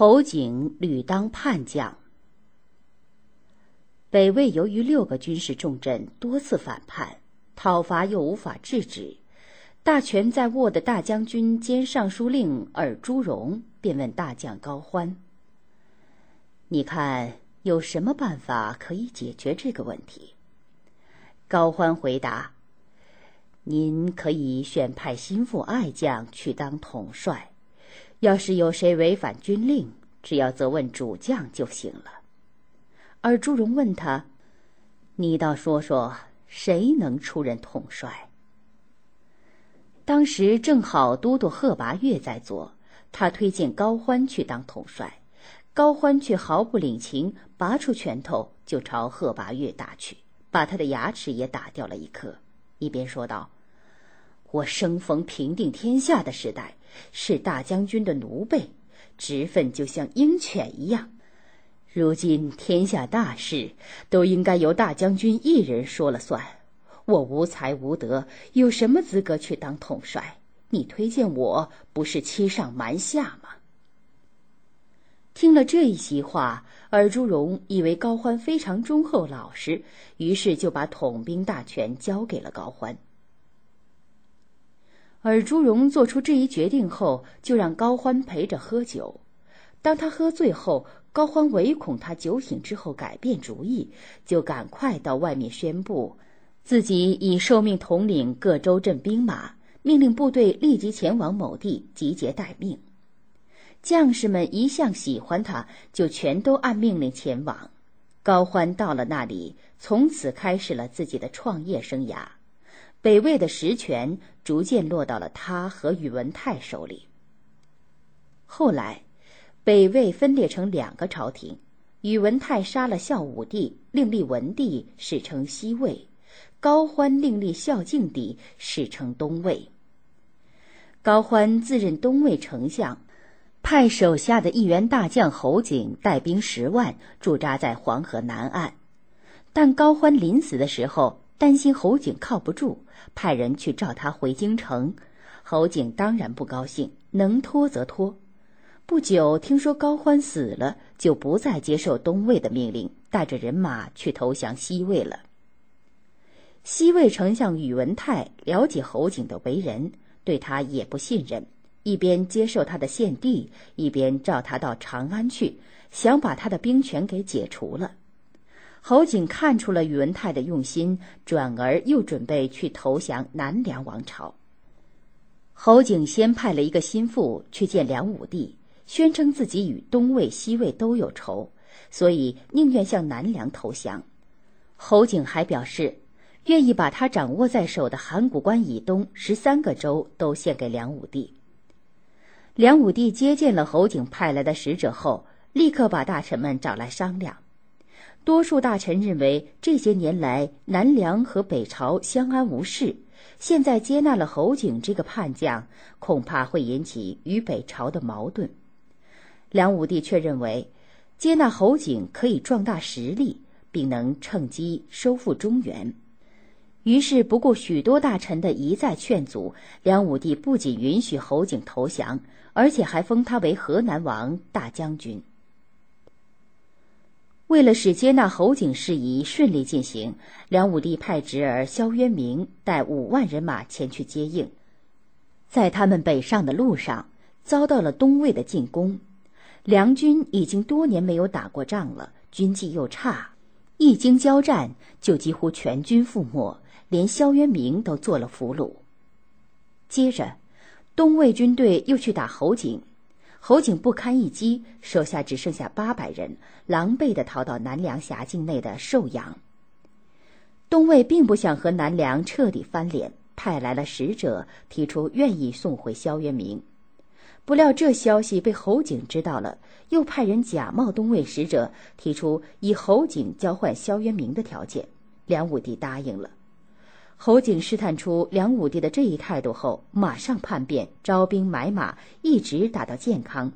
侯景屡当叛将。北魏由于六个军事重镇多次反叛，讨伐又无法制止，大权在握的大将军兼尚书令尔朱荣便问大将高欢：“你看有什么办法可以解决这个问题？”高欢回答：“您可以选派心腹爱将去当统帅。”要是有谁违反军令，只要责问主将就行了。而朱荣问他：“你倒说说，谁能出任统帅？”当时正好都督贺拔岳在座，他推荐高欢去当统帅，高欢却毫不领情，拔出拳头就朝贺拔岳打去，把他的牙齿也打掉了一颗，一边说道：“我生逢平定天下的时代。”是大将军的奴婢，职分就像鹰犬一样。如今天下大事都应该由大将军一人说了算。我无才无德，有什么资格去当统帅？你推荐我，不是欺上瞒下吗？听了这一席话，尔朱荣以为高欢非常忠厚老实，于是就把统兵大权交给了高欢。而朱荣做出这一决定后，就让高欢陪着喝酒。当他喝醉后，高欢唯恐他酒醒之后改变主意，就赶快到外面宣布，自己已受命统领各州镇兵马，命令部队立即前往某地集结待命。将士们一向喜欢他，就全都按命令前往。高欢到了那里，从此开始了自己的创业生涯。北魏的实权逐渐落到了他和宇文泰手里。后来，北魏分裂成两个朝廷，宇文泰杀了孝武帝，另立文帝，史称西魏；高欢另立孝静帝，史称东魏。高欢自任东魏丞相，派手下的一员大将侯景带兵十万驻扎在黄河南岸，但高欢临死的时候。担心侯景靠不住，派人去召他回京城。侯景当然不高兴，能拖则拖。不久，听说高欢死了，就不再接受东魏的命令，带着人马去投降西魏了。西魏丞相宇文泰了解侯景的为人，对他也不信任，一边接受他的献帝，一边召他到长安去，想把他的兵权给解除了。侯景看出了宇文泰的用心，转而又准备去投降南梁王朝。侯景先派了一个心腹去见梁武帝，宣称自己与东魏、西魏都有仇，所以宁愿向南梁投降。侯景还表示，愿意把他掌握在手的函谷关以东十三个州都献给梁武帝。梁武帝接见了侯景派来的使者后，立刻把大臣们找来商量。多数大臣认为，这些年来南梁和北朝相安无事，现在接纳了侯景这个叛将，恐怕会引起与北朝的矛盾。梁武帝却认为，接纳侯景可以壮大实力，并能趁机收复中原。于是，不顾许多大臣的一再劝阻，梁武帝不仅允许侯景投降，而且还封他为河南王大将军。为了使接纳侯景事宜顺利进行，梁武帝派侄儿萧渊明带五万人马前去接应。在他们北上的路上，遭到了东魏的进攻。梁军已经多年没有打过仗了，军纪又差，一经交战就几乎全军覆没，连萧渊明都做了俘虏。接着，东魏军队又去打侯景。侯景不堪一击，手下只剩下八百人，狼狈地逃到南梁辖境内的寿阳。东魏并不想和南梁彻底翻脸，派来了使者，提出愿意送回萧渊明。不料这消息被侯景知道了，又派人假冒东魏使者，提出以侯景交换萧渊明的条件。梁武帝答应了。侯景试探出梁武帝的这一态度后，马上叛变，招兵买马，一直打到建康。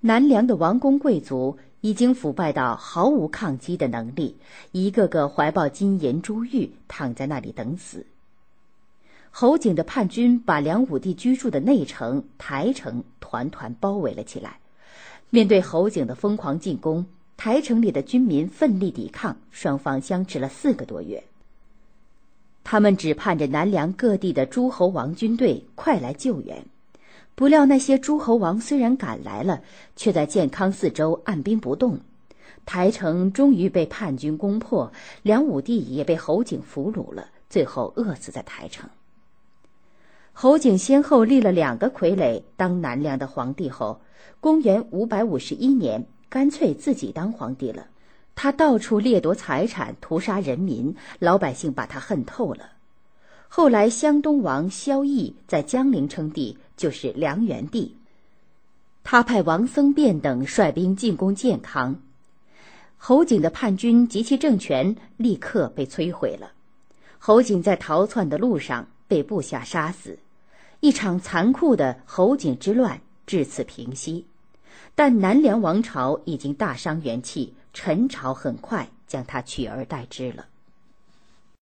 南梁的王公贵族已经腐败到毫无抗击的能力，一个个怀抱金银珠玉，躺在那里等死。侯景的叛军把梁武帝居住的内城台城团团包围了起来，面对侯景的疯狂进攻，台城里的军民奋力抵抗，双方相持了四个多月。他们只盼着南梁各地的诸侯王军队快来救援，不料那些诸侯王虽然赶来了，却在建康四周按兵不动。台城终于被叛军攻破，梁武帝也被侯景俘虏了，最后饿死在台城。侯景先后立了两个傀儡当南梁的皇帝后，公元五百五十一年，干脆自己当皇帝了。他到处掠夺财产，屠杀人民，老百姓把他恨透了。后来湘东王萧绎在江陵称帝，就是梁元帝。他派王僧辩等率兵进攻建康。侯景的叛军及其政权立刻被摧毁了，侯景在逃窜的路上被部下杀死，一场残酷的侯景之乱至此平息。但南梁王朝已经大伤元气，陈朝很快将他取而代之了。